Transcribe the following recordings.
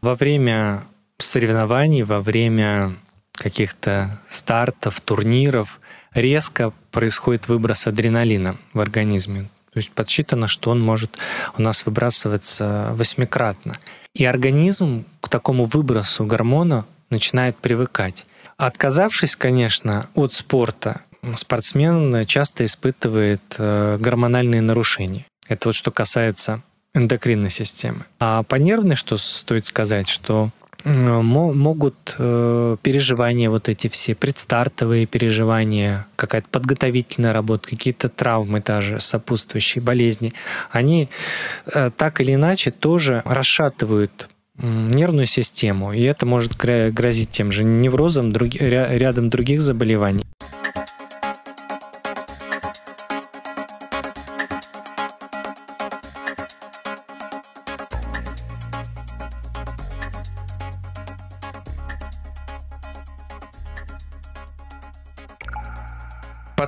во время соревнований, во время каких-то стартов, турниров резко происходит выброс адреналина в организме. То есть подсчитано, что он может у нас выбрасываться восьмикратно. И организм к такому выбросу гормона начинает привыкать. Отказавшись, конечно, от спорта, спортсмен часто испытывает э, гормональные нарушения. Это вот что касается эндокринной системы. А по нервной, что стоит сказать, что могут э, переживания вот эти все, предстартовые переживания, какая-то подготовительная работа, какие-то травмы даже, сопутствующие болезни, они э, так или иначе тоже расшатывают нервную систему, и это может грозить тем же неврозом, друг, рядом других заболеваний.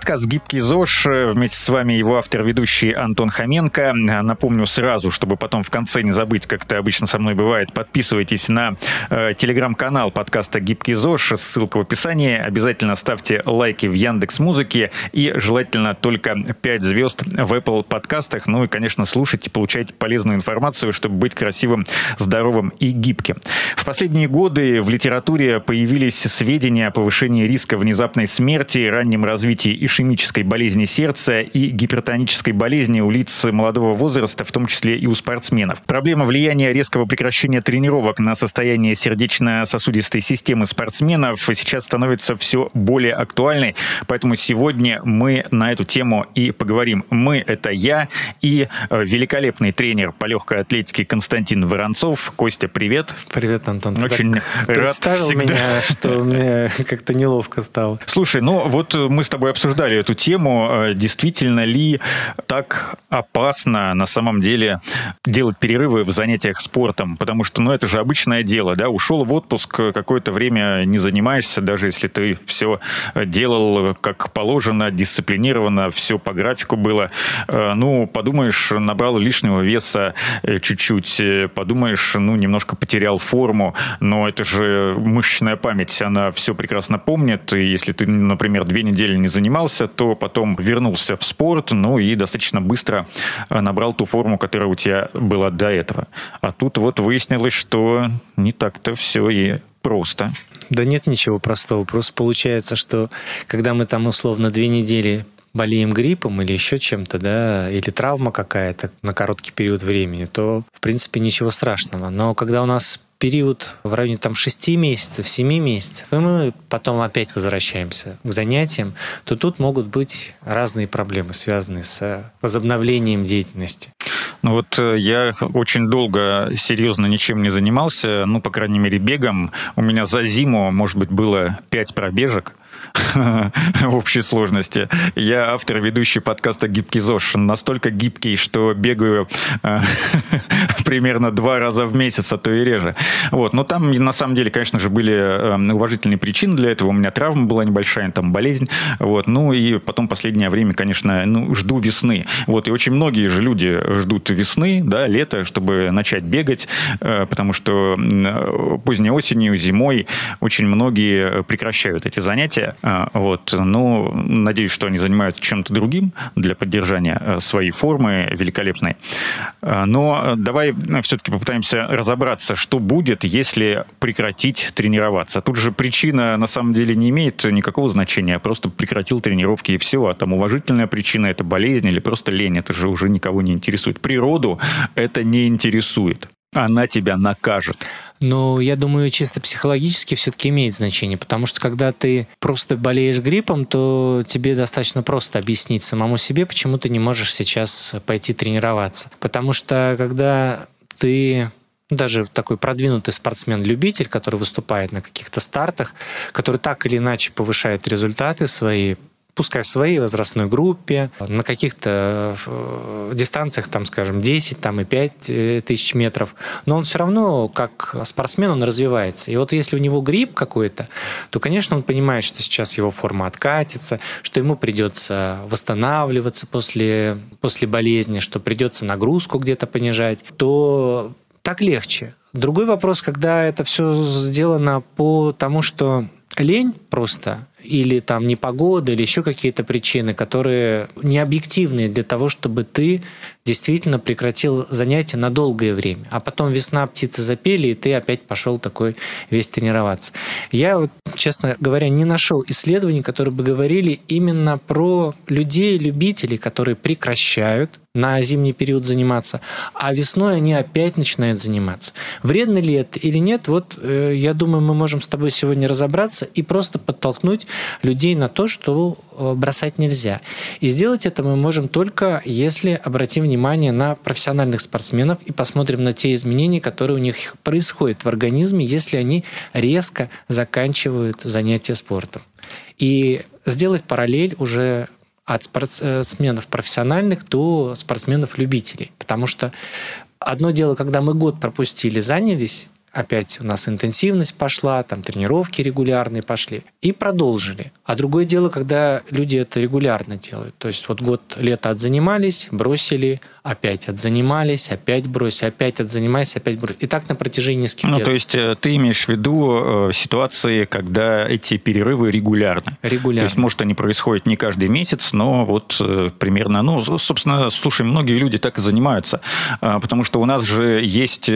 Подкаст «Гибкий ЗОЖ». Вместе с вами его автор-ведущий Антон Хоменко. Напомню сразу, чтобы потом в конце не забыть, как это обычно со мной бывает, подписывайтесь на э, телеграм-канал подкаста «Гибкий ЗОЖ». Ссылка в описании. Обязательно ставьте лайки в Яндекс Музыке и желательно только 5 звезд в Apple подкастах. Ну и, конечно, слушайте, получайте полезную информацию, чтобы быть красивым, здоровым и гибким. В последние годы в литературе появились сведения о повышении риска внезапной смерти, раннем развитии ишемической болезни сердца и гипертонической болезни у лиц молодого возраста, в том числе и у спортсменов. Проблема влияния резкого прекращения тренировок на состояние сердечно-сосудистой системы спортсменов сейчас становится все более актуальной, поэтому сегодня мы на эту тему и поговорим. Мы — это я и э, великолепный тренер по легкой атлетике Константин Воронцов. Костя, привет. Привет, Антон. Ты Очень рад представил всегда. меня, что мне как-то неловко стало. Слушай, ну вот мы с тобой обсуждали обсуждали эту тему. Э, действительно ли так опасно на самом деле делать перерывы в занятиях спортом? Потому что, ну, это же обычное дело, да? Ушел в отпуск, какое-то время не занимаешься, даже если ты все делал как положено, дисциплинированно, все по графику было. Э, ну, подумаешь, набрал лишнего веса э, чуть-чуть, подумаешь, ну, немножко потерял форму, но это же мышечная память, она все прекрасно помнит, и если ты, например, две недели не занимался, занимался, то потом вернулся в спорт, ну и достаточно быстро э, набрал ту форму, которая у тебя была до этого. А тут вот выяснилось, что не так-то все и просто. Да нет ничего простого. Просто получается, что когда мы там условно две недели болеем гриппом или еще чем-то, да, или травма какая-то на короткий период времени, то, в принципе, ничего страшного. Но когда у нас период в районе там 6 месяцев, 7 месяцев, и мы потом опять возвращаемся к занятиям, то тут могут быть разные проблемы, связанные с возобновлением деятельности. Ну вот э, я очень долго серьезно ничем не занимался, ну, по крайней мере, бегом. У меня за зиму, может быть, было 5 пробежек. В общей сложности. Я автор ведущий подкаста «Гибкий ЗОЖ». Настолько гибкий, что бегаю э, примерно два раза в месяц, а то и реже. Вот. Но там, на самом деле, конечно же, были э, уважительные причины для этого. У меня травма была небольшая, там болезнь. Вот. Ну и потом последнее время, конечно, ну, жду весны. Вот. И очень многие же люди ждут весны, да, лета, чтобы начать бегать, э, потому что поздней осенью, зимой очень многие прекращают эти занятия. А, вот. Ну, надеюсь, что они занимаются чем-то другим для поддержания э, своей формы великолепной. А, но давай все-таки попытаемся разобраться, что будет, если прекратить тренироваться. Тут же причина на самом деле не имеет никакого значения. Просто прекратил тренировки и все. А там уважительная причина – это болезнь или просто лень. Это же уже никого не интересует. Природу это не интересует. Она тебя накажет. Но я думаю, чисто психологически все-таки имеет значение, потому что когда ты просто болеешь гриппом, то тебе достаточно просто объяснить самому себе, почему ты не можешь сейчас пойти тренироваться. Потому что когда ты ну, даже такой продвинутый спортсмен-любитель, который выступает на каких-то стартах, который так или иначе повышает результаты свои, пускай в своей возрастной группе, на каких-то дистанциях, там, скажем, 10 там, и 5 э, тысяч метров, но он все равно, как спортсмен, он развивается. И вот если у него грипп какой-то, то, конечно, он понимает, что сейчас его форма откатится, что ему придется восстанавливаться после, после болезни, что придется нагрузку где-то понижать, то так легче. Другой вопрос, когда это все сделано по тому, что лень просто или там непогода, или еще какие-то причины, которые не объективные для того, чтобы ты действительно прекратил занятия на долгое время. А потом весна, птицы запели, и ты опять пошел такой весь тренироваться. Я, вот, честно говоря, не нашел исследований, которые бы говорили именно про людей, любителей, которые прекращают на зимний период заниматься, а весной они опять начинают заниматься. Вредно ли это или нет, вот э, я думаю, мы можем с тобой сегодня разобраться и просто подтолкнуть людей на то, что бросать нельзя. И сделать это мы можем только, если обратим внимание на профессиональных спортсменов и посмотрим на те изменения, которые у них происходят в организме, если они резко заканчивают занятия спортом. И сделать параллель уже от спортсменов профессиональных до спортсменов-любителей. Потому что одно дело, когда мы год пропустили, занялись, опять у нас интенсивность пошла, там тренировки регулярные пошли, и продолжили. А другое дело, когда люди это регулярно делают. То есть вот год лето отзанимались, бросили, опять отзанимались, опять бросили, опять отзанимались, опять бросили. И так на протяжении нескольких ну, лет. то есть э, ты имеешь в виду э, ситуации, когда эти перерывы регулярны? Регулярно. То есть, может, они происходят не каждый месяц, но вот э, примерно, ну, собственно, слушай, многие люди так и занимаются, э, потому что у нас же есть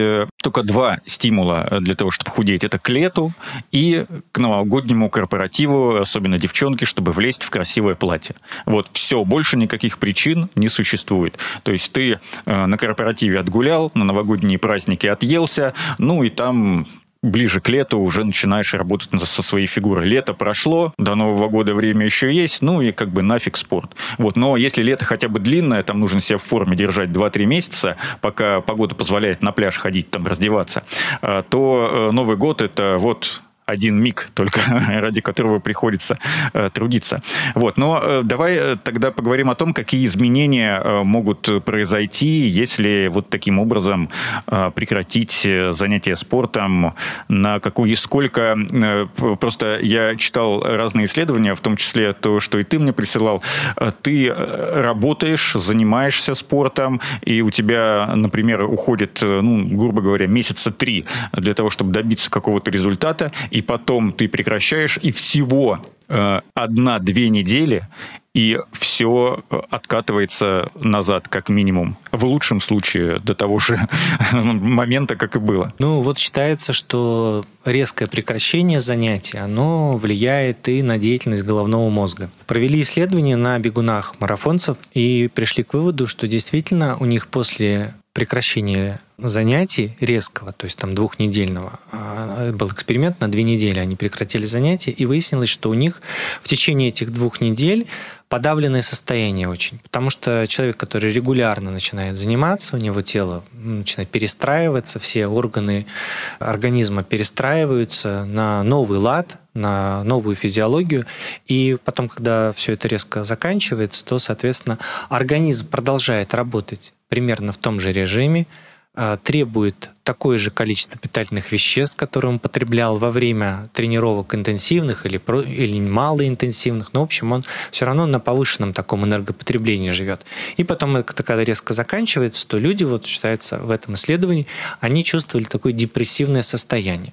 только два стимула для того, чтобы худеть. Это к лету и к новогоднему корпоративу, особенно девчонки, чтобы влезть в красивое платье. Вот все, больше никаких причин не существует. То есть ты э, на корпоративе отгулял, на новогодние праздники отъелся, ну и там ближе к лету уже начинаешь работать со своей фигурой. Лето прошло, до Нового года время еще есть, ну и как бы нафиг спорт. Вот. Но если лето хотя бы длинное, там нужно себя в форме держать 2-3 месяца, пока погода позволяет на пляж ходить, там раздеваться, э, то э, Новый год это вот один миг только, ради которого приходится э, трудиться. Вот. Но э, давай э, тогда поговорим о том, какие изменения э, могут произойти, если вот таким образом э, прекратить э, занятия спортом, на какую и сколько. Э, просто я читал разные исследования, в том числе то, что и ты мне присылал. Э, ты работаешь, занимаешься спортом, и у тебя, например, уходит, ну, грубо говоря, месяца три для того, чтобы добиться какого-то результата, и потом ты прекращаешь, и всего э, одна-две недели, и все э, откатывается назад, как минимум. В лучшем случае до того же момента, как и было. Ну, вот считается, что резкое прекращение занятий, оно влияет и на деятельность головного мозга. Провели исследования на бегунах марафонцев и пришли к выводу, что действительно у них после прекращения занятий резкого, то есть там двухнедельного, а, был эксперимент на две недели, они прекратили занятия, и выяснилось, что у них в течение этих двух недель подавленное состояние очень. Потому что человек, который регулярно начинает заниматься, у него тело начинает перестраиваться, все органы организма перестраиваются на новый лад, на новую физиологию. И потом, когда все это резко заканчивается, то, соответственно, организм продолжает работать примерно в том же режиме, а, требует такое же количество питательных веществ, которые он потреблял во время тренировок интенсивных или, или малоинтенсивных, но, в общем, он все равно на повышенном таком энергопотреблении живет. И потом, когда резко заканчивается, то люди, вот считается в этом исследовании, они чувствовали такое депрессивное состояние.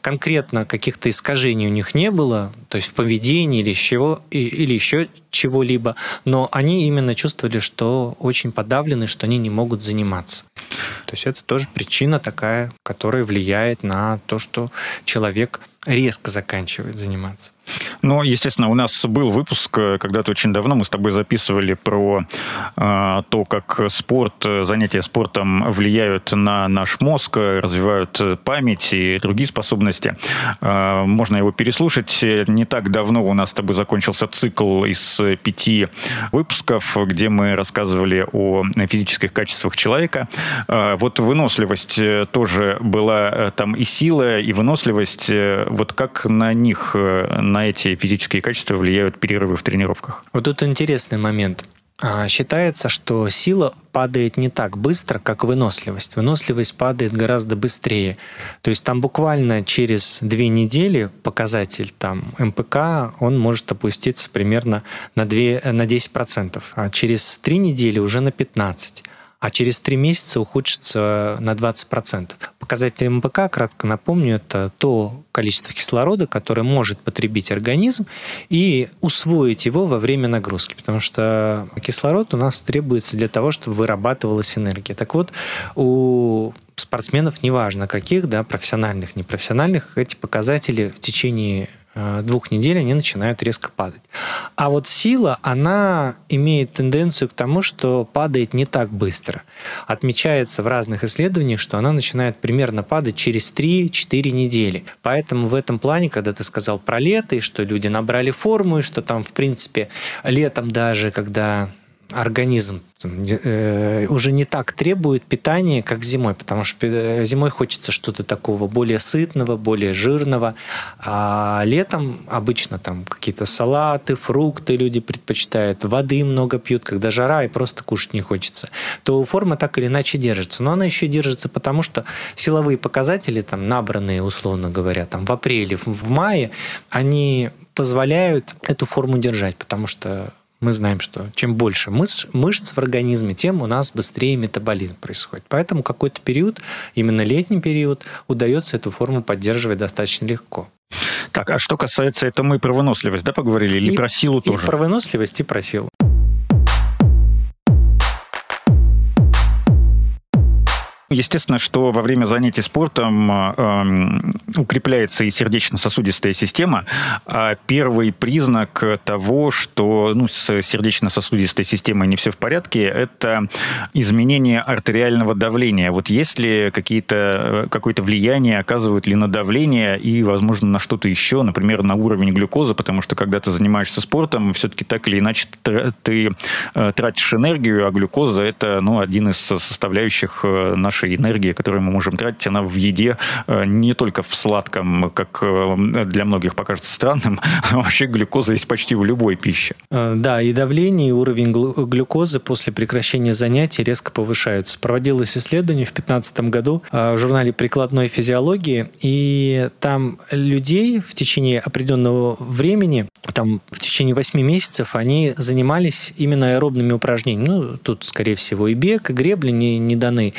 Конкретно каких-то искажений у них не было, то есть в поведении или, чего, или еще чего-либо, но они именно чувствовали, что очень подавлены, что они не могут заниматься. То есть это тоже причина такая, которая влияет на то, что человек резко заканчивает заниматься. Ну, естественно, у нас был выпуск э, когда-то очень давно, мы с тобой записывали про э, то, как спорт, э, занятия спортом влияют на наш мозг, развивают память и другие способности. Э, можно его переслушать. Не так давно у нас с тобой закончился цикл из пяти выпусков, где мы рассказывали о физических качествах человека. Э, вот выносливость тоже была там и сила, и выносливость. Вот как на них, на эти физические качества влияют перерывы в тренировках. Вот тут интересный момент. А, считается, что сила падает не так быстро, как выносливость. Выносливость падает гораздо быстрее. То есть там буквально через две недели показатель там, МПК, он может опуститься примерно на, 2, на 10%, а через три недели уже на 15%. А через три месяца ухудшится на 20%. Показатель МПК, кратко напомню, это то количество кислорода, которое может потребить организм и усвоить его во время нагрузки, потому что кислород у нас требуется для того, чтобы вырабатывалась энергия. Так вот, у спортсменов, неважно каких, да, профессиональных, непрофессиональных, эти показатели в течение Э, двух недель они начинают резко падать. А вот сила, она имеет тенденцию к тому, что падает не так быстро. Отмечается в разных исследованиях, что она начинает примерно падать через 3-4 недели. Поэтому в этом плане, когда ты сказал про лето, и что люди набрали форму, и что там, в принципе, летом даже, когда организм э, уже не так требует питания, как зимой, потому что э, зимой хочется что-то такого более сытного, более жирного, а летом обычно там какие-то салаты, фрукты люди предпочитают, воды много пьют, когда жара и просто кушать не хочется, то форма так или иначе держится. Но она еще держится потому, что силовые показатели, там, набранные, условно говоря, там, в апреле, в мае, они позволяют эту форму держать, потому что мы знаем, что чем больше мышц, мышц в организме, тем у нас быстрее метаболизм происходит. Поэтому какой-то период, именно летний период, удается эту форму поддерживать достаточно легко. Так, а что касается, это мы про выносливость, да, поговорили, или и, про силу и тоже? про выносливость, и про силу. Естественно, что во время занятий спортом э, укрепляется и сердечно-сосудистая система. А первый признак того, что ну, с сердечно-сосудистой системой не все в порядке, это изменение артериального давления. Вот есть ли какие-то, какое-то влияние, оказывают ли на давление и, возможно, на что-то еще, например, на уровень глюкозы, потому что когда ты занимаешься спортом, все-таки так или иначе ты э, тратишь энергию, а глюкоза это ну, один из составляющих э, нашей нашей энергии, которую мы можем тратить, она в еде э, не только в сладком, как э, для многих покажется странным, а вообще глюкоза есть почти в любой пище. Э, да, и давление, и уровень глюкозы после прекращения занятий резко повышаются. Проводилось исследование в 2015 году в журнале прикладной физиологии, и там людей в течение определенного времени, там в течение 8 месяцев, они занимались именно аэробными упражнениями. Ну, тут, скорее всего, и бег, и гребли не, не даны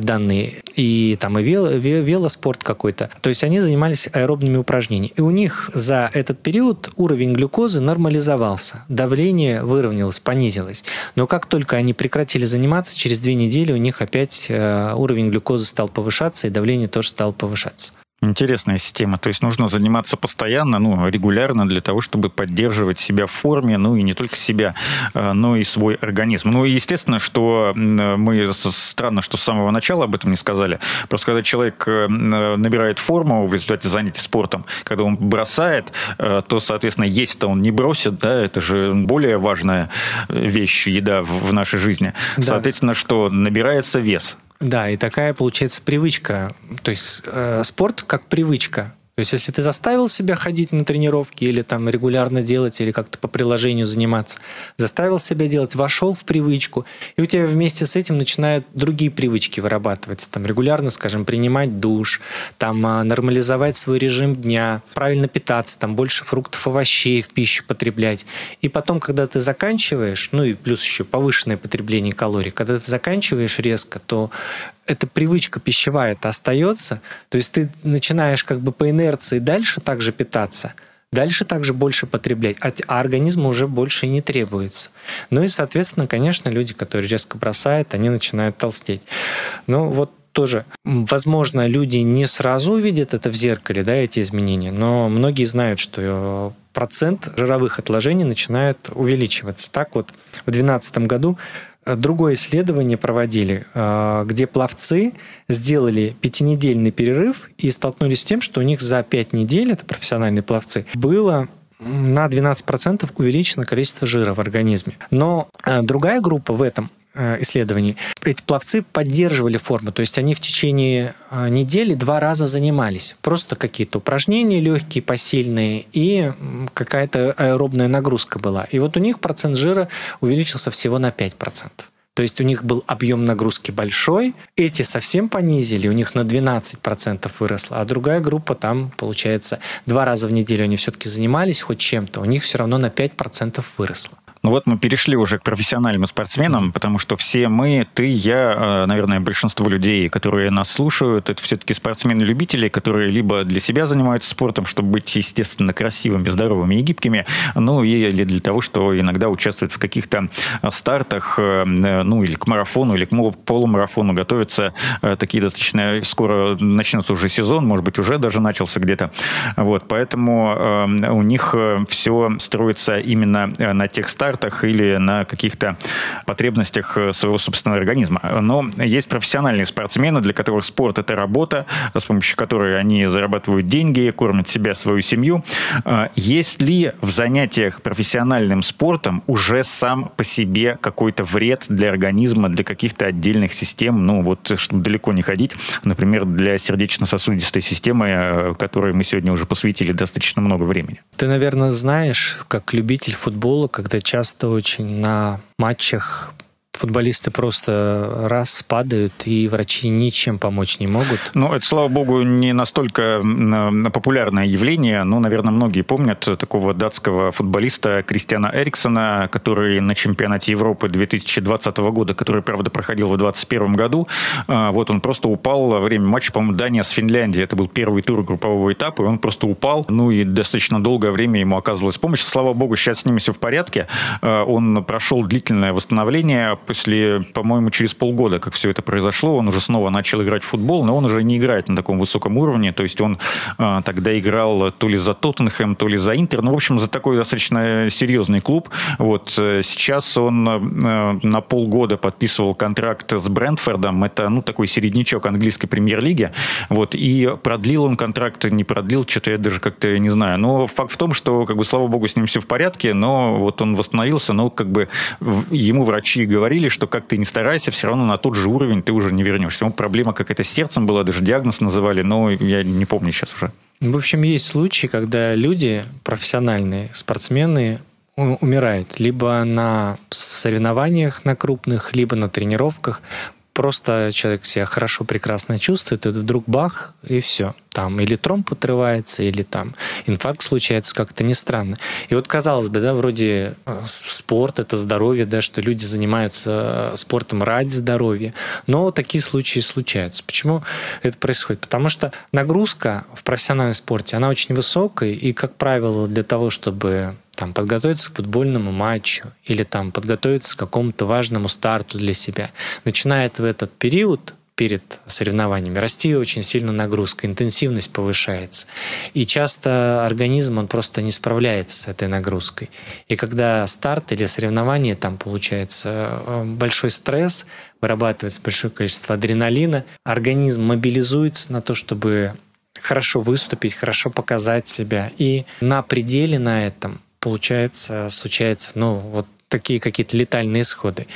данные, и там и вело, велоспорт какой-то. То есть они занимались аэробными упражнениями. И у них за этот период уровень глюкозы нормализовался, давление выровнялось, понизилось. Но как только они прекратили заниматься, через две недели у них опять э, уровень глюкозы стал повышаться, и давление тоже стало повышаться. Интересная система. То есть нужно заниматься постоянно, ну, регулярно для того, чтобы поддерживать себя в форме, ну и не только себя, а, но и свой организм. Ну и естественно, что мы странно, что с самого начала об этом не сказали. Просто когда человек э, набирает форму в результате занятий спортом, когда он бросает, э, то, соответственно, есть-то он не бросит, да, это же более важная вещь, еда в нашей жизни. Да. Соответственно, что набирается вес. Да, и такая получается привычка. То есть э, спорт как привычка. То есть, если ты заставил себя ходить на тренировки или там регулярно делать, или как-то по приложению заниматься, заставил себя делать, вошел в привычку, и у тебя вместе с этим начинают другие привычки вырабатываться. Там регулярно, скажем, принимать душ, там а, нормализовать свой режим дня, правильно питаться, там больше фруктов, овощей в пищу потреблять. И потом, когда ты заканчиваешь, ну и плюс еще повышенное потребление калорий, когда ты заканчиваешь резко, то эта привычка пищевая это остается, то есть ты начинаешь как бы по инерции дальше также питаться, дальше также больше потреблять, а, а организму уже больше и не требуется. Ну и, соответственно, конечно, люди, которые резко бросают, они начинают толстеть. Ну вот тоже, возможно, люди не сразу увидят это в зеркале, да, эти изменения, но многие знают, что э, процент жировых отложений начинает увеличиваться. Так вот, в 2012 году другое исследование проводили, э, где пловцы сделали пятинедельный перерыв и столкнулись с тем, что у них за пять недель, это профессиональные пловцы, было на 12% увеличено количество жира в организме. Но э, другая группа в этом исследований, эти пловцы поддерживали форму, то есть они в течение э, недели два раза занимались. Просто какие-то упражнения легкие, посильные, и какая-то аэробная нагрузка была. И вот у них процент жира увеличился всего на 5%. То есть у них был объем нагрузки большой, эти совсем понизили, у них на 12% выросло, а другая группа там, получается, два раза в неделю они все-таки занимались хоть чем-то, у них все равно на 5% выросло. Ну вот мы перешли уже к профессиональным спортсменам, потому что все мы, ты, я, э, наверное, большинство людей, которые нас слушают, это все-таки спортсмены-любители, которые либо для себя занимаются спортом, чтобы быть, естественно, красивыми, здоровыми и гибкими, ну или для того, что иногда участвуют в каких-то стартах, э, ну или к марафону, или к полумарафону, готовятся такие достаточно скоро начнется уже сезон, может быть, уже даже начался где-то. Вот, поэтому э, у них э, все строится именно э, на тех стартах или на каких-то потребностях э, своего собственного организма. Но есть профессиональные спортсмены, для которых спорт – это работа, с помощью которой они зарабатывают деньги, кормят себя, свою семью. Есть ли в занятиях профессиональным спортом уже сам по себе какой-то вред для организма, для каких-то отдельных систем, ну вот, чтобы далеко не ходить, например, для сердечно-сосудистой системы, которой мы сегодня уже посвятили достаточно много времени. Ты, наверное, знаешь, как любитель футбола, когда часто очень на матчах футболисты просто раз падают, и врачи ничем помочь не могут. Ну, это, слава богу, не настолько популярное явление. Ну, наверное, многие помнят такого датского футболиста Кристиана Эриксона, который на чемпионате Европы 2020 года, который, правда, проходил в 2021 году, а, вот он просто упал во время матча, по-моему, Дания с Финляндией. Это был первый тур группового этапа, и он просто упал. Ну, и достаточно долгое время ему оказывалась помощь. Слава богу, сейчас с ними все в порядке. А, он прошел длительное восстановление, после, по-моему, через полгода, как все это произошло, он уже снова начал играть в футбол, но он уже не играет на таком высоком уровне, то есть он а, тогда играл то ли за Тоттенхэм, то ли за Интер, ну, в общем, за такой достаточно серьезный клуб. Вот э, сейчас он э, на полгода подписывал контракт с Брентфордом, это, ну, такой середнячок английской премьер-лиги, вот, и продлил он контракт, не продлил, что-то я даже как-то не знаю, но факт в том, что, как бы, слава богу, с ним все в порядке, но вот он восстановился, но, как бы, ему врачи говорили, говорили, что как ты не старайся, все равно на тот же уровень ты уже не вернешься. Ну, проблема какая-то с сердцем была, даже диагноз называли, но я не помню сейчас уже. В общем, есть случаи, когда люди, профессиональные спортсмены, умирают либо на соревнованиях на крупных, либо на тренировках просто человек себя хорошо, прекрасно чувствует, и вдруг бах, и все. Там или тромб отрывается, или там инфаркт случается, как-то не странно. И вот казалось бы, да, вроде э, спорт — это здоровье, да, что люди занимаются э, спортом ради здоровья, но такие случаи случаются. Почему это происходит? Потому что нагрузка в профессиональном спорте, она очень высокая, и, как правило, для того, чтобы там, подготовиться к футбольному матчу или там, подготовиться к какому-то важному старту для себя. Начинает в этот период перед соревнованиями расти очень сильно нагрузка, интенсивность повышается. И часто организм, он просто не справляется с этой нагрузкой. И когда старт или соревнование, там получается э, большой стресс, вырабатывается большое количество адреналина, организм мобилизуется на то, чтобы хорошо выступить, хорошо показать себя. И на пределе на этом получается, случается, ну, вот такие какие-то летальные исходы.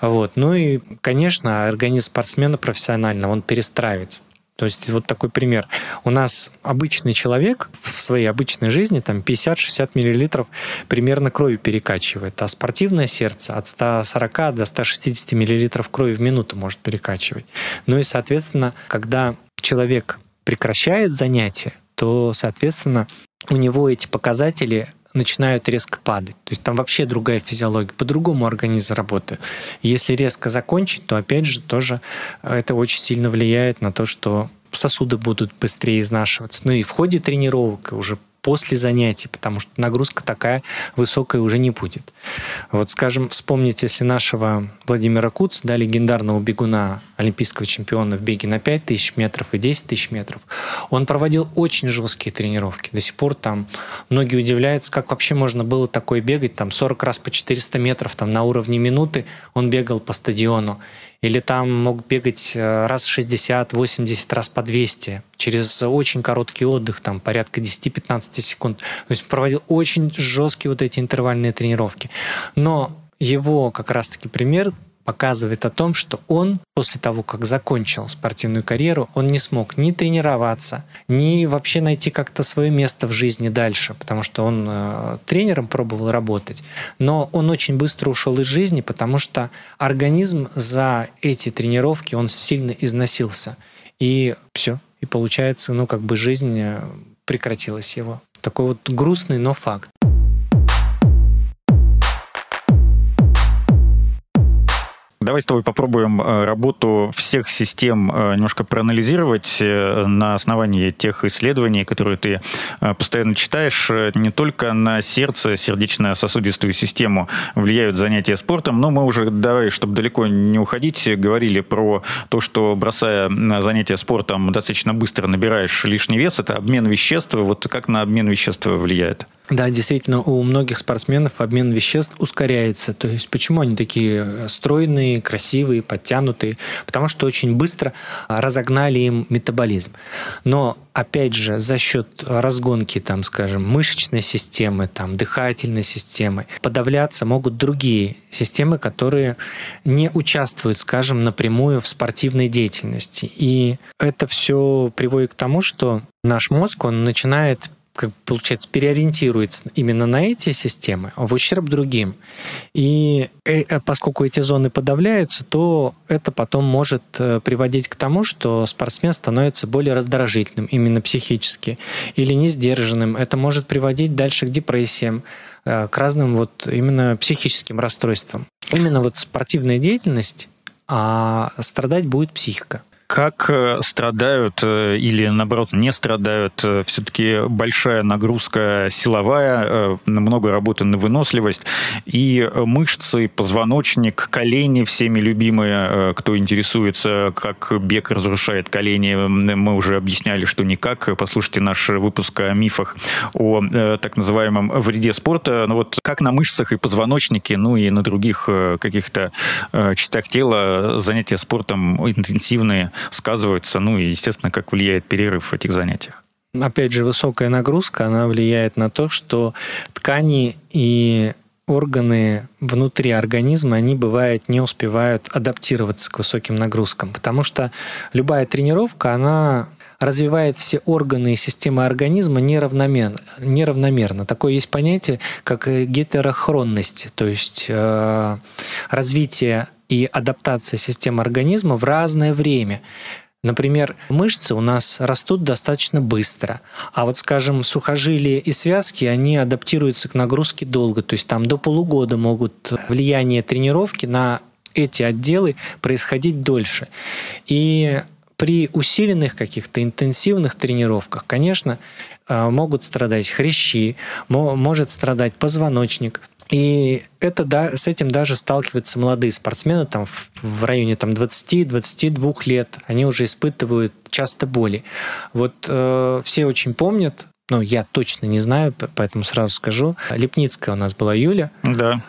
Вот. Ну и, конечно, организм спортсмена профессионального, он перестраивается. То есть вот такой пример. У нас обычный человек в своей обычной жизни там 50-60 миллилитров примерно крови перекачивает, а спортивное сердце от 140 до 160 миллилитров крови в минуту может перекачивать. Ну и, соответственно, когда человек прекращает занятие, то, соответственно, у него эти показатели начинают резко падать. То есть там вообще другая физиология, по-другому организм работает. Если резко закончить, то опять же тоже э, это очень сильно влияет на то, что сосуды будут быстрее изнашиваться. Ну и в ходе тренировок уже после занятий, потому что нагрузка такая высокая уже не будет. Вот, скажем, вспомните, если нашего Владимира Куц, да, легендарного бегуна, олимпийского чемпиона в беге на 5 тысяч метров и 10 тысяч метров, он проводил очень жесткие тренировки. До сих пор там многие удивляются, как вообще можно было такое бегать, там 40 раз по 400 метров, там на уровне минуты он бегал по стадиону или там мог бегать э, раз 60-80 раз по 200 через очень короткий отдых, там порядка 10-15 секунд. То есть проводил очень жесткие вот эти интервальные тренировки. Но его как раз-таки пример показывает о том, что он после того, как закончил спортивную карьеру, он не смог ни тренироваться, ни вообще найти как-то свое место в жизни дальше, потому что он э, тренером пробовал работать, но он очень быстро ушел из жизни, потому что организм за эти тренировки, он сильно износился. И все. И получается, ну, как бы жизнь э, прекратилась его. Такой вот грустный, но факт. Давай с тобой попробуем э, работу всех систем э, немножко проанализировать э, на основании тех исследований, которые ты постоянно читаешь. Не только на сердце, сердечно-сосудистую систему влияют занятия спортом, но мы уже, давай, чтобы далеко не уходить, говорили про то, что бросая занятия спортом достаточно быстро набираешь лишний вес. Это обмен веществ. Вот как на обмен веществ влияет? Да, действительно, у многих спортсменов обмен веществ ускоряется. То есть почему они такие стройные, красивые, подтянутые? Потому что очень быстро разогнали им метаболизм. Но опять же, за счет разгонки, там, скажем, мышечной системы, там, дыхательной системы, подавляться могут другие системы, которые не участвуют, скажем, напрямую в спортивной деятельности. И это все приводит к тому, что наш мозг, он начинает как получается, переориентируется именно на эти системы в ущерб другим. И э, э, поскольку эти зоны подавляются, то это потом может э, приводить к тому, что спортсмен становится более раздражительным именно психически или не сдержанным. Это может приводить дальше к депрессиям, к разным вот именно психическим расстройствам. Именно вот спортивная деятельность, а страдать будет психика. Как э, страдают э, или, наоборот, не страдают э, все-таки большая нагрузка силовая, много работы на выносливость, и мышцы, позвоночник, колени, всеми любимые, кто интересуется, как бег разрушает колени, мы уже объясняли, что никак. Послушайте наш выпуск о мифах о так называемом вреде спорта. Но вот как на мышцах и позвоночнике, ну и на других каких-то частях тела занятия спортом интенсивные сказываются, ну и, естественно, как влияет перерыв в этих занятиях. Опять же, высокая нагрузка, она влияет на то, что ткани и органы внутри организма, они, бывает, не успевают адаптироваться к высоким нагрузкам, потому что любая тренировка, она развивает все органы и системы организма неравномерно. неравномерно. Такое есть понятие, как гетерохронность, то есть э, развитие и адаптация системы организма в разное время. Например, мышцы у нас растут достаточно быстро, а вот, скажем, сухожилия и связки, они адаптируются к нагрузке долго, то есть там до полугода могут влияние тренировки на эти отделы происходить дольше. И при усиленных каких-то интенсивных тренировках, конечно, э, могут страдать хрящи, может страдать позвоночник – и это, да, с этим даже сталкиваются молодые спортсмены там, в районе там, 20-22 лет. Они уже испытывают часто боли. Вот э, все очень помнят, ну, я точно не знаю, поэтому сразу скажу. Лепницкая у нас была Юля. Да.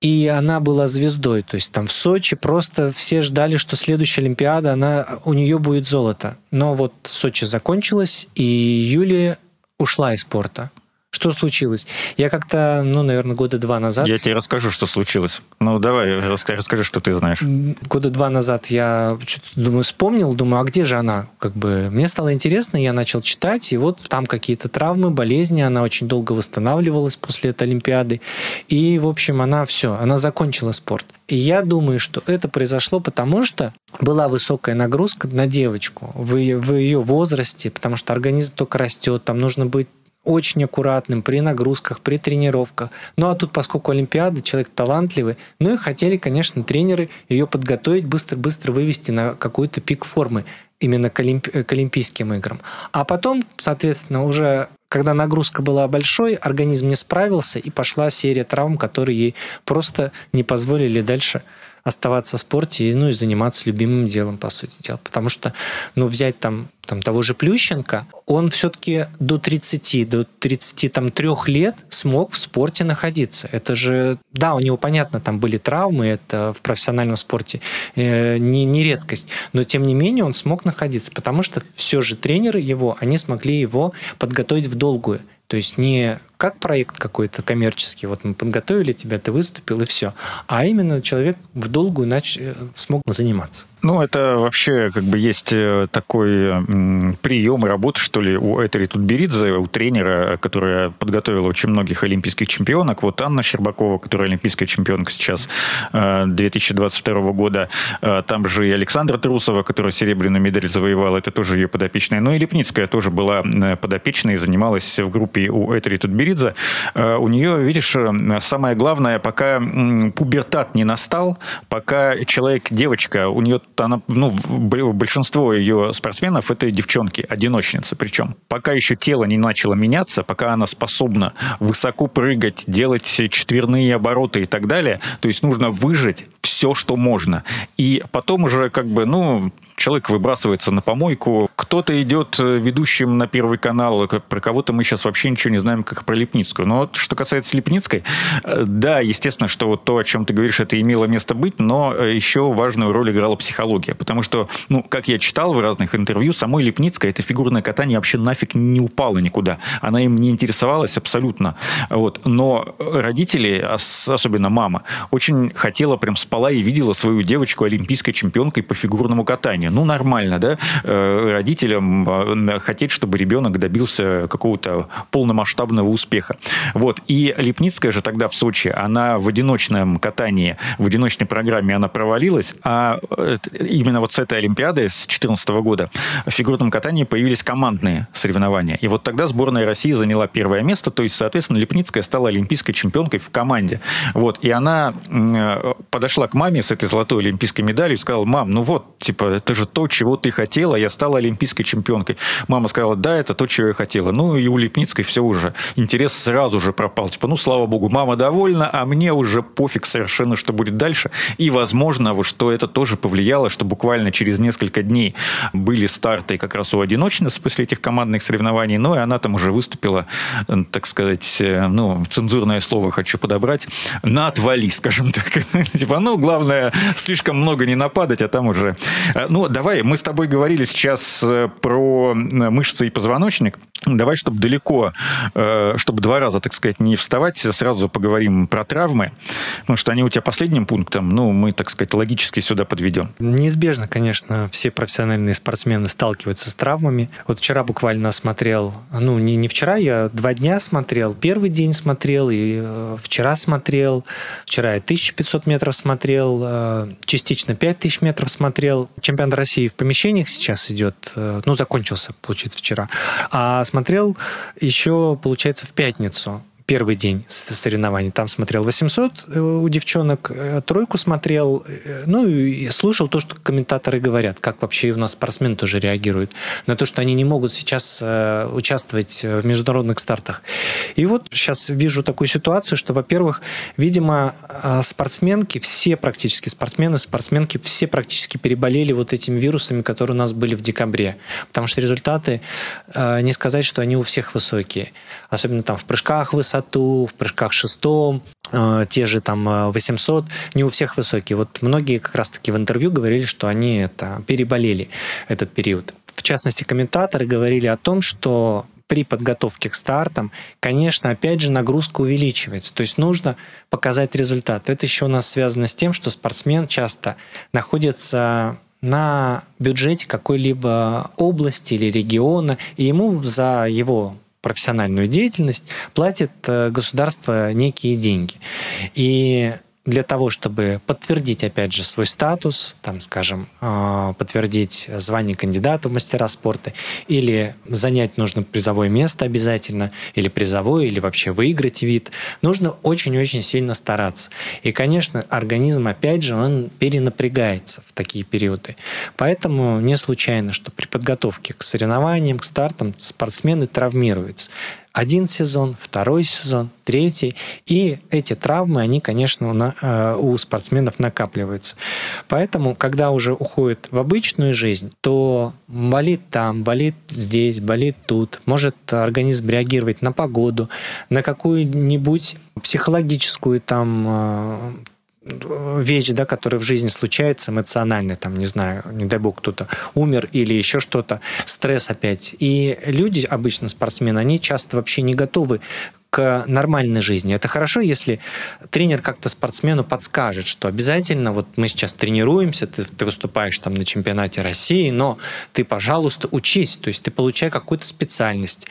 И она была звездой. То есть там в Сочи просто все ждали, что следующая Олимпиада, она, у нее будет золото. Но вот Сочи закончилась, и Юлия ушла из спорта. Что случилось? Я как-то, ну, наверное, года два назад... Я тебе расскажу, что случилось. Ну, давай, расскажи, расскажи что ты знаешь. Года два назад я что-то, думаю, вспомнил, думаю, а где же она? Как бы мне стало интересно, я начал читать, и вот там какие-то травмы, болезни, она очень долго восстанавливалась после этой Олимпиады. И, в общем, она все, она закончила спорт. И я думаю, что это произошло потому, что была высокая нагрузка на девочку в ее, в ее возрасте, потому что организм только растет, там нужно быть очень аккуратным при нагрузках, при тренировках. Ну а тут, поскольку Олимпиада, человек талантливый, ну и хотели, конечно, тренеры ее подготовить, быстро-быстро вывести на какой-то пик формы именно к, олимпи- к Олимпийским играм. А потом, соответственно, уже когда нагрузка была большой, организм не справился, и пошла серия травм, которые ей просто не позволили дальше оставаться в спорте и, ну, и заниматься любимым делом, по сути дела. Потому что, ну, взять там, там того же Плющенко, он все-таки до 30, до 33 лет смог в спорте находиться. Это же, да, у него, понятно, там были травмы, это в профессиональном спорте э, не, не редкость, но тем не менее он смог находиться, потому что все же тренеры его, они смогли его подготовить в долгую. То есть не как проект какой-то коммерческий, вот мы подготовили тебя, ты выступил и все, а именно человек в долгую нач... Э, смог заниматься. Ну, это вообще как бы есть э, такой прием работы, что ли, у Этери Тутберидзе, у тренера, которая подготовила очень многих олимпийских чемпионок. Вот Анна Щербакова, которая олимпийская чемпионка сейчас 2022 э, года. Там же и Александра Трусова, которая серебряную медаль завоевала, это тоже ее подопечная. Ну и Лепницкая тоже была подопечной и занималась в группе у Этери Тутберидзе. У нее, видишь, самое главное, пока пубертат не настал, пока человек, девочка, у нее она, ну, большинство ее спортсменов это девчонки, одиночницы причем. Пока еще тело не начало меняться, пока она способна высоко прыгать, делать четверные обороты и так далее, то есть нужно выжить все, что можно. И потом уже как бы, ну, человек выбрасывается на помойку, кто-то идет э, ведущим на Первый канал, про кого-то мы сейчас вообще ничего не знаем, как про Лепницкую. Но вот что касается Лепницкой, э, да, естественно, что вот то, о чем ты говоришь, это имело место быть, но э, еще важную роль играла психология. Потому что, ну, как я читал в разных интервью, самой Лепницкой это фигурное катание вообще нафиг не упало никуда. Она им не интересовалась абсолютно. Вот. Но родители, особенно мама, очень хотела, прям спала и видела свою девочку олимпийской чемпионкой по фигурному катанию. Ну, нормально, да? Родители родителям э, хотеть, чтобы ребенок добился какого-то полномасштабного успеха. Вот. И Липницкая же тогда в Сочи, она в одиночном катании, в одиночной программе она провалилась, а э, именно вот с этой Олимпиады с 2014 года в фигурном катании появились командные соревнования. И вот тогда сборная России заняла первое место, то есть, соответственно, Липницкая стала олимпийской чемпионкой в команде. Вот. И она э, подошла к маме с этой золотой олимпийской медалью и сказала, мам, ну вот, типа, это же то, чего ты хотела, я стала олимпийской чемпионкой. Мама сказала, да, это то, чего я хотела. Ну, и у Липницкой все уже. Интерес сразу же пропал. Типа, ну, слава богу, мама довольна, а мне уже пофиг совершенно, что будет дальше. И, возможно, что это тоже повлияло, что буквально через несколько дней были старты как раз у одиночниц после этих командных соревнований. Ну, и она там уже выступила, так сказать, э, ну, цензурное слово хочу подобрать, на отвали, скажем так. Типа, ну, главное, слишком много не нападать, а там уже... Э, давай, мы с тобой говорили сейчас э, про мышцы и позвоночник. Давай, чтобы далеко, э, чтобы два раза, так сказать, не вставать, сразу поговорим про травмы, потому что они у тебя последним пунктом, ну, мы, так сказать, логически сюда подведем. Неизбежно, конечно, все профессиональные спортсмены сталкиваются с травмами. Вот вчера буквально смотрел, ну, не, не вчера, я два дня смотрел, первый день смотрел, и э, вчера смотрел, вчера я 1500 метров смотрел, э, частично 5000 метров смотрел. Чемпионат России в помещениях сейчас идет, ну, закончился, получается, вчера. А смотрел еще, получается, в пятницу первый день соревнований. Там смотрел 800 э, у девчонок, э, тройку смотрел, э, ну и слушал то, что комментаторы говорят, как вообще у нас спортсмены тоже реагируют на то, что они не могут сейчас участвовать в международных стартах. И вот сейчас вижу такую ситуацию, что, во-первых, видимо, спортсменки, все практически спортсмены, спортсменки, все практически переболели вот этими вирусами, которые у нас были в декабре. Потому что результаты, не сказать, что они у всех высокие. Особенно там в прыжках высоты, высоту, в прыжках шестом, э, те же там 800, э, не у всех высокие. Вот многие как раз-таки в интервью говорили, что они это переболели этот период. В частности, комментаторы говорили о том, что при подготовке к стартам, конечно, опять же, нагрузка увеличивается. То есть нужно показать результат. Это еще у нас связано с тем, что спортсмен часто находится на бюджете какой-либо области или региона, и ему за его профессиональную деятельность, платит э, государство некие деньги. И для того, чтобы подтвердить, опять же, свой статус, там, скажем, а, подтвердить звание кандидата в мастера спорта, или занять нужно призовое место обязательно, или призовое, или вообще выиграть вид, нужно очень-очень сильно стараться. И, конечно, организм, опять же, он перенапрягается в такие периоды. Поэтому не случайно, что при подготовке к соревнованиям, к стартам спортсмены травмируются один сезон, второй сезон, третий. И эти травмы, они, конечно, э, у спортсменов накапливаются. Поэтому, когда уже уходит в обычную жизнь, то болит там, болит здесь, болит тут. Может организм реагировать на погоду, на какую-нибудь психологическую там э, вещь, да, которая в жизни случается, эмоциональная, там, не знаю, не дай бог, кто-то умер или еще что-то, стресс опять. И люди, обычно спортсмены, они часто вообще не готовы нормальной жизни. Это хорошо, если тренер как-то спортсмену подскажет, что обязательно вот мы сейчас тренируемся, ты, ты выступаешь там на чемпионате России, но ты, пожалуйста, учись, то есть ты получай какую-то специальность.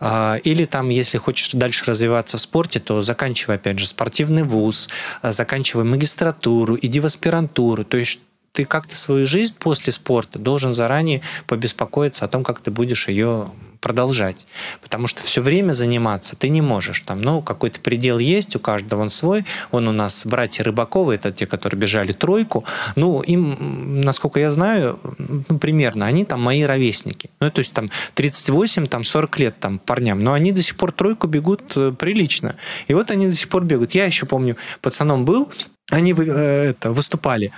А, или там, если хочешь дальше развиваться в спорте, то заканчивай, опять же, спортивный вуз, заканчивай магистратуру, иди в аспирантуру, то есть ты как-то свою жизнь после спорта должен заранее побеспокоиться о том, как ты будешь ее продолжать. Потому что все время заниматься ты не можешь. Там, ну, какой-то предел есть, у каждого он свой. Он у нас братья Рыбаковы, это те, которые бежали тройку. Ну, им, насколько я знаю, ну, примерно, они там мои ровесники. Ну, то есть там 38, там 40 лет там парням. Но они до сих пор тройку бегут э, прилично. И вот они до сих пор бегут. Я еще помню, пацаном был, они э, это, выступали.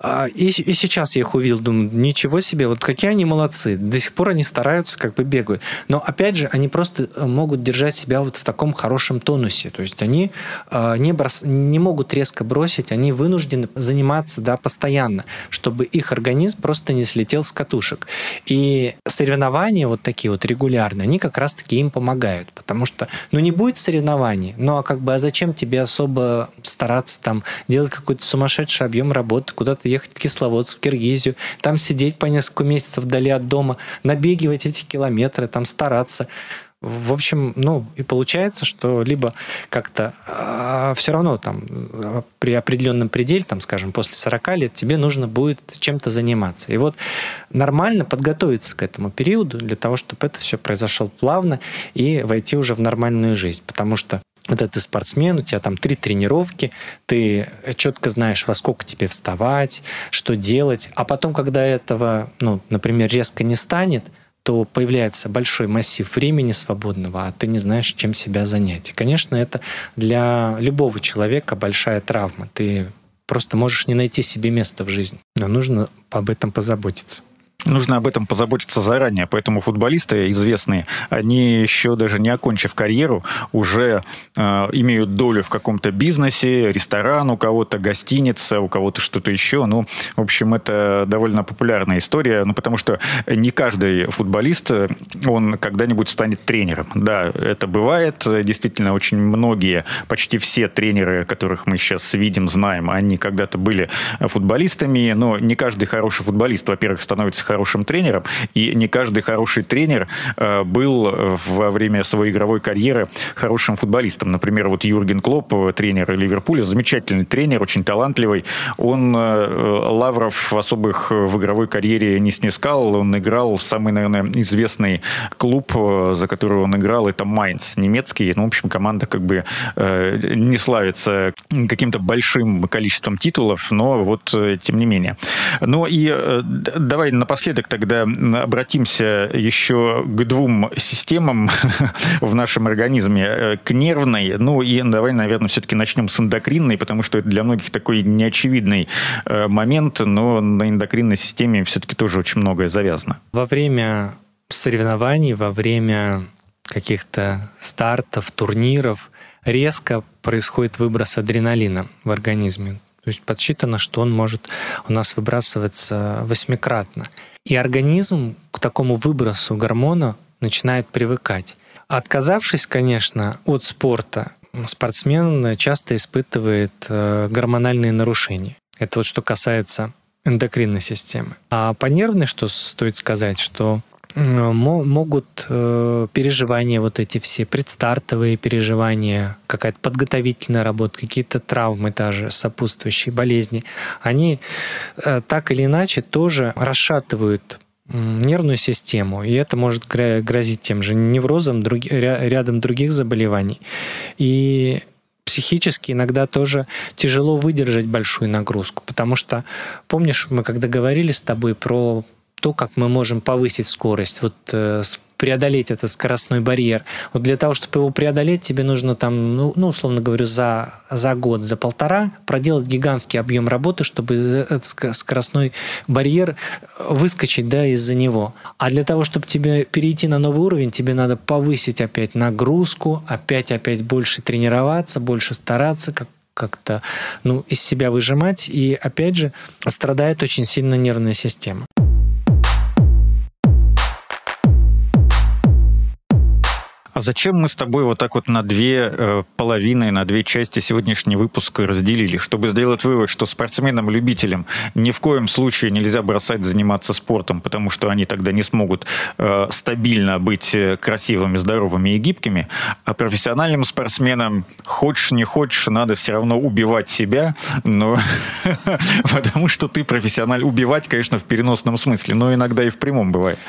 А, и, и сейчас я их увидел, думаю, ничего себе, вот какие они молодцы. До сих пор они стараются, как бы бегают. Но, опять же, они просто э, могут держать себя вот в таком хорошем тонусе. То есть они э, не, брос, не могут резко бросить, они вынуждены заниматься да, постоянно, чтобы их организм просто не слетел с катушек. И соревнования вот такие вот регулярные, они как раз-таки им помогают. Потому что, ну, не будет соревнований, ну, а как бы, а зачем тебе особо стараться там делать какой-то сумасшедший объем работы, куда-то ехать в Кисловодск, в Киргизию, там сидеть по несколько месяцев вдали от дома, набегивать эти километры, там стараться. В общем, ну, и получается, что либо как-то э, а, все равно там при определенном пределе, там, скажем, после 40 лет, тебе нужно будет чем-то заниматься. И вот нормально подготовиться к этому периоду для того, чтобы это все произошло плавно и войти уже в нормальную жизнь. Потому что когда ты спортсмен, у тебя там три тренировки, ты четко знаешь, во сколько тебе вставать, что делать. А потом, когда этого, ну, например, резко не станет, то появляется большой массив времени свободного, а ты не знаешь, чем себя занять. И, конечно, это для любого человека большая травма. Ты просто можешь не найти себе места в жизни. Но нужно об этом позаботиться. Нужно об этом позаботиться заранее, поэтому футболисты известные, они еще даже не окончив карьеру, уже э, имеют долю в каком-то бизнесе, ресторан у кого-то, гостиница, у кого-то что-то еще. Ну, в общем, это довольно популярная история, ну, потому что не каждый футболист, он когда-нибудь станет тренером. Да, это бывает. Действительно, очень многие, почти все тренеры, которых мы сейчас видим, знаем, они когда-то были футболистами, но не каждый хороший футболист, во-первых, становится хорошим тренером, и не каждый хороший тренер э, был э, во время своей игровой карьеры хорошим футболистом. Например, вот Юрген Клоп, э, тренер Ливерпуля, замечательный тренер, очень талантливый. Он лавров особых в игровой карьере не снискал. Он играл в самый, наверное, известный клуб, за который он играл, это Майнц, немецкий. Ну, в общем, команда как бы не славится каким-то большим количеством титулов, но вот тем не менее. Ну и давай напоследок напоследок тогда обратимся еще к двум системам в нашем организме. Э, к нервной, ну и давай, наверное, все-таки начнем с эндокринной, потому что это для многих такой неочевидный э, момент, но на эндокринной системе все-таки тоже очень многое завязано. Во время соревнований, во время каких-то стартов, турниров резко происходит выброс адреналина в организме. То есть подсчитано, что он может у нас выбрасываться восьмикратно. И организм к такому выбросу гормона начинает привыкать. Отказавшись, конечно, от спорта, спортсмен часто испытывает э, гормональные нарушения. Это вот что касается эндокринной системы. А по нервной, что стоит сказать, что могут э, переживания вот эти все, предстартовые переживания, какая-то подготовительная работа, какие-то травмы даже, сопутствующие болезни, они э, так или иначе тоже расшатывают нервную систему, и это может грозить тем же неврозом, друг, рядом других заболеваний. И психически иногда тоже тяжело выдержать большую нагрузку, потому что, помнишь, мы когда говорили с тобой про то, как мы можем повысить скорость, вот э, преодолеть этот скоростной барьер. Вот для того, чтобы его преодолеть, тебе нужно там, ну, ну условно говорю, за, за год, за полтора проделать гигантский объем работы, чтобы этот скоростной барьер выскочить да, из-за него. А для того, чтобы тебе перейти на новый уровень, тебе надо повысить опять нагрузку, опять-опять больше тренироваться, больше стараться, как как-то ну, из себя выжимать. И опять же, страдает очень сильно нервная система. А зачем мы с тобой вот так вот на две э, половины, на две части сегодняшний выпуск разделили? Чтобы сделать вывод, что спортсменам-любителям ни в коем случае нельзя бросать заниматься спортом, потому что они тогда не смогут э, стабильно быть э, красивыми, здоровыми и гибкими. А профессиональным спортсменам, хочешь не хочешь, надо все равно убивать себя, но потому что ты профессиональ. Убивать, конечно, в переносном смысле, но иногда и в прямом бывает.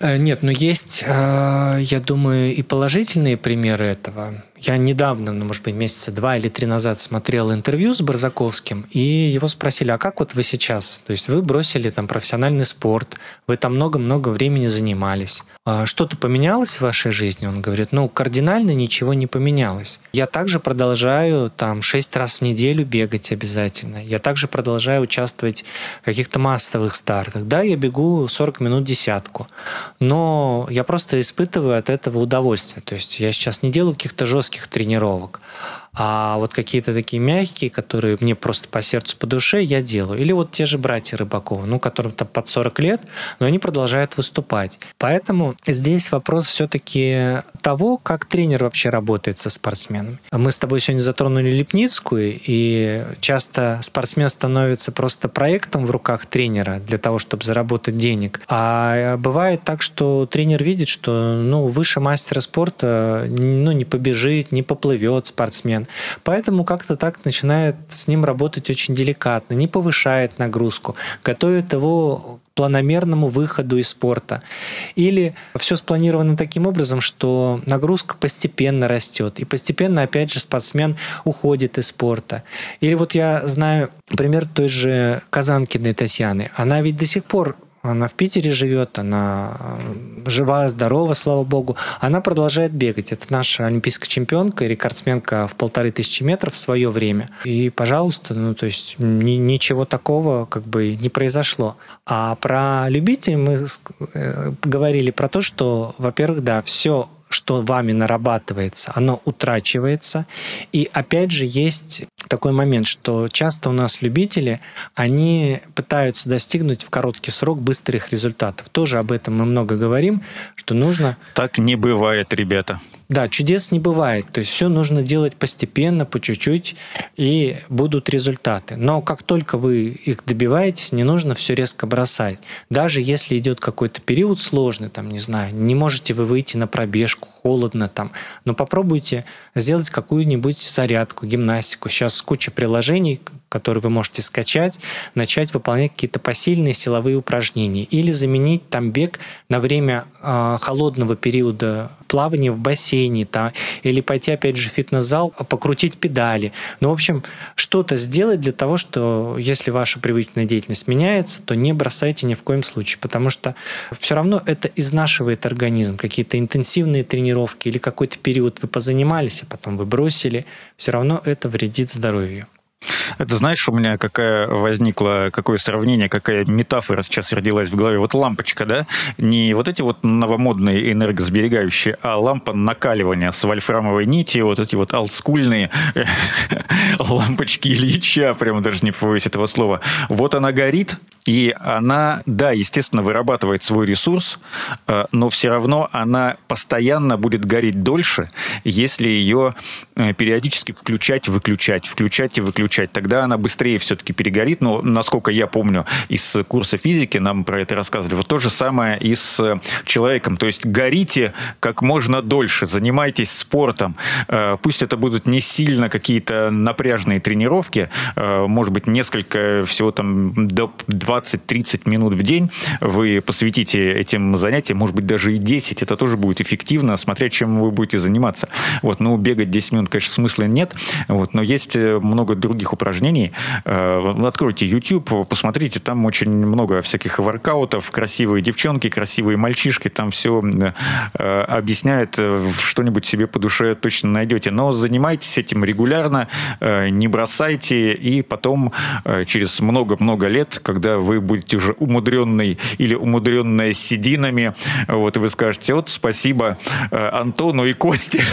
Э, нет, но есть, э, я думаю, и положительные примеры этого. Я недавно, ну, может быть, месяца два или три назад смотрел интервью с Барзаковским, и его спросили, а как вот вы сейчас? То есть вы бросили там профессиональный спорт, вы там много-много времени занимались. А что-то поменялось в вашей жизни? Он говорит, ну, кардинально ничего не поменялось. Я также продолжаю там шесть раз в неделю бегать обязательно. Я также продолжаю участвовать в каких-то массовых стартах. Да, я бегу 40 минут десятку, но я просто испытываю от этого удовольствие. То есть я сейчас не делаю каких-то жестких жестких тренировок. А вот какие-то такие мягкие, которые мне просто по сердцу, по душе, я делаю. Или вот те же братья Рыбакова, ну, которым там под 40 лет, но они продолжают выступать. Поэтому здесь вопрос все-таки того, как тренер вообще работает со спортсменами. Мы с тобой сегодня затронули Лепницкую, и часто спортсмен становится просто проектом в руках тренера для того, чтобы заработать денег. А бывает так, что тренер видит, что ну, выше мастера спорта ну, не побежит, не поплывет спортсмен, спортсмен. Поэтому как-то так начинает с ним работать очень деликатно, не повышает нагрузку, готовит его к планомерному выходу из спорта. Или все спланировано таким образом, что нагрузка постепенно растет, и постепенно, опять же, спортсмен уходит из спорта. Или вот я знаю пример той же Казанкиной Татьяны. Она ведь до сих пор она в Питере живет, она э, жива, здорова, слава богу. Она продолжает бегать. Это наша олимпийская чемпионка рекордсменка в полторы тысячи метров в свое время. И, пожалуйста, ну, то есть ни, ничего такого как бы не произошло. А про любителей мы э, говорили про то, что, во-первых, да, все что вами нарабатывается, оно утрачивается. И опять же есть такой момент, что часто у нас любители, они пытаются достигнуть в короткий срок быстрых результатов. Тоже об этом мы много говорим, что нужно... Так не бывает, ребята. Да, чудес не бывает. То есть все нужно делать постепенно, по чуть-чуть, и будут результаты. Но как только вы их добиваетесь, не нужно все резко бросать. Даже если идет какой-то период сложный, там, не знаю, не можете вы выйти на пробежку, холодно там, но попробуйте сделать какую-нибудь зарядку, гимнастику. Сейчас куча приложений, которые вы можете скачать, начать выполнять какие-то посильные силовые упражнения или заменить там бег на время э, холодного периода плавания в бассейне, там, или пойти опять же в фитнес-зал, покрутить педали. Ну, в общем, что-то сделать для того, что если ваша привычная деятельность меняется, то не бросайте ни в коем случае, потому что все равно это изнашивает организм. Какие-то интенсивные тренировки или какой-то период вы позанимались, а потом вы бросили, все равно это вредит здоровью. Это знаешь, у меня какая возникла, какое сравнение, какая метафора сейчас родилась в голове. Вот лампочка, да, не вот эти вот новомодные энергосберегающие, а лампа накаливания с вольфрамовой нити, вот эти вот олдскульные лампочки Ильича, прямо даже не побоюсь этого слова. Вот она горит, и она, да, естественно, вырабатывает свой ресурс, э, но все равно она постоянно будет гореть дольше, если ее э, периодически включать, выключать, включать и выключать. Тогда она быстрее все-таки перегорит. Но, насколько я помню из курса физики, нам про это рассказывали. Вот то же самое и с человеком. То есть горите как можно дольше, занимайтесь спортом. Э, пусть это будут не сильно какие-то напряжные тренировки, может быть, несколько, всего там до 20-30 минут в день вы посвятите этим занятиям, может быть, даже и 10, это тоже будет эффективно, смотря чем вы будете заниматься. Вот, ну, бегать 10 минут, конечно, смысла нет, вот, но есть э, много других упражнений. Э, откройте YouTube, посмотрите, там очень много всяких воркаутов, красивые девчонки, красивые мальчишки, там все э, объясняют, что-нибудь себе по душе точно найдете. Но занимайтесь этим регулярно, не бросайте, и потом через много-много лет, когда вы будете уже умудренный или умудренная сединами, вот, и вы скажете, вот спасибо э, Антону и Косте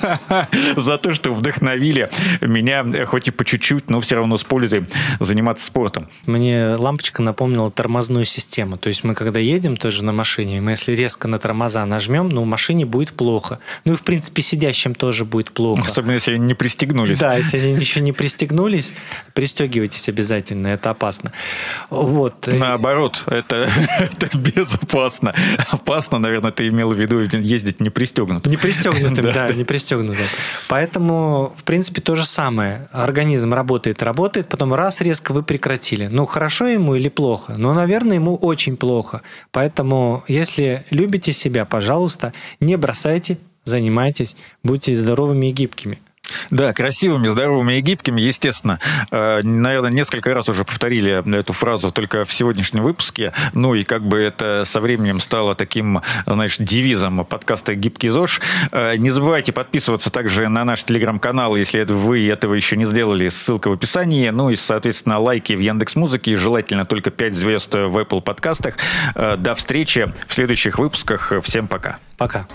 за то, что вдохновили меня, хоть и по чуть-чуть, чуть-чуть, но все равно с пользой заниматься спортом. Мне лампочка напомнила тормозную систему. То есть мы когда едем тоже на машине, мы если резко на тормоза нажмем, ну, машине будет плохо. Ну и, в принципе, сидящим тоже будет плохо. Особенно, если они не пристегнулись. Да, если они еще не пристегнулись, пристегивайтесь обязательно, это опасно. Вот. Наоборот, это, это безопасно. Опасно, наверное, ты имел в виду ездить не пристегнутым. Не пристегнутым, да, не пристегнутым. Поэтому, в принципе, то же самое. Организм работает, работает, потом раз резко вы прекратили. Ну, хорошо ему или плохо? Ну, наверное, ему очень плохо. Поэтому, если любите себя, пожалуйста, не бросайте, занимайтесь, будьте здоровыми и гибкими. Да, красивыми, здоровыми и гибкими, естественно. Э, наверное, несколько раз уже повторили эту фразу только в сегодняшнем выпуске. Ну и как бы это со временем стало таким, знаешь, девизом подкаста «Гибкий ЗОЖ». Э, не забывайте подписываться также на наш телеграм-канал, если вы этого еще не сделали, ссылка в описании. Ну и, соответственно, лайки в Яндекс Музыке, желательно только 5 звезд в Apple подкастах. Э, до встречи в следующих выпусках. Всем пока. Пока.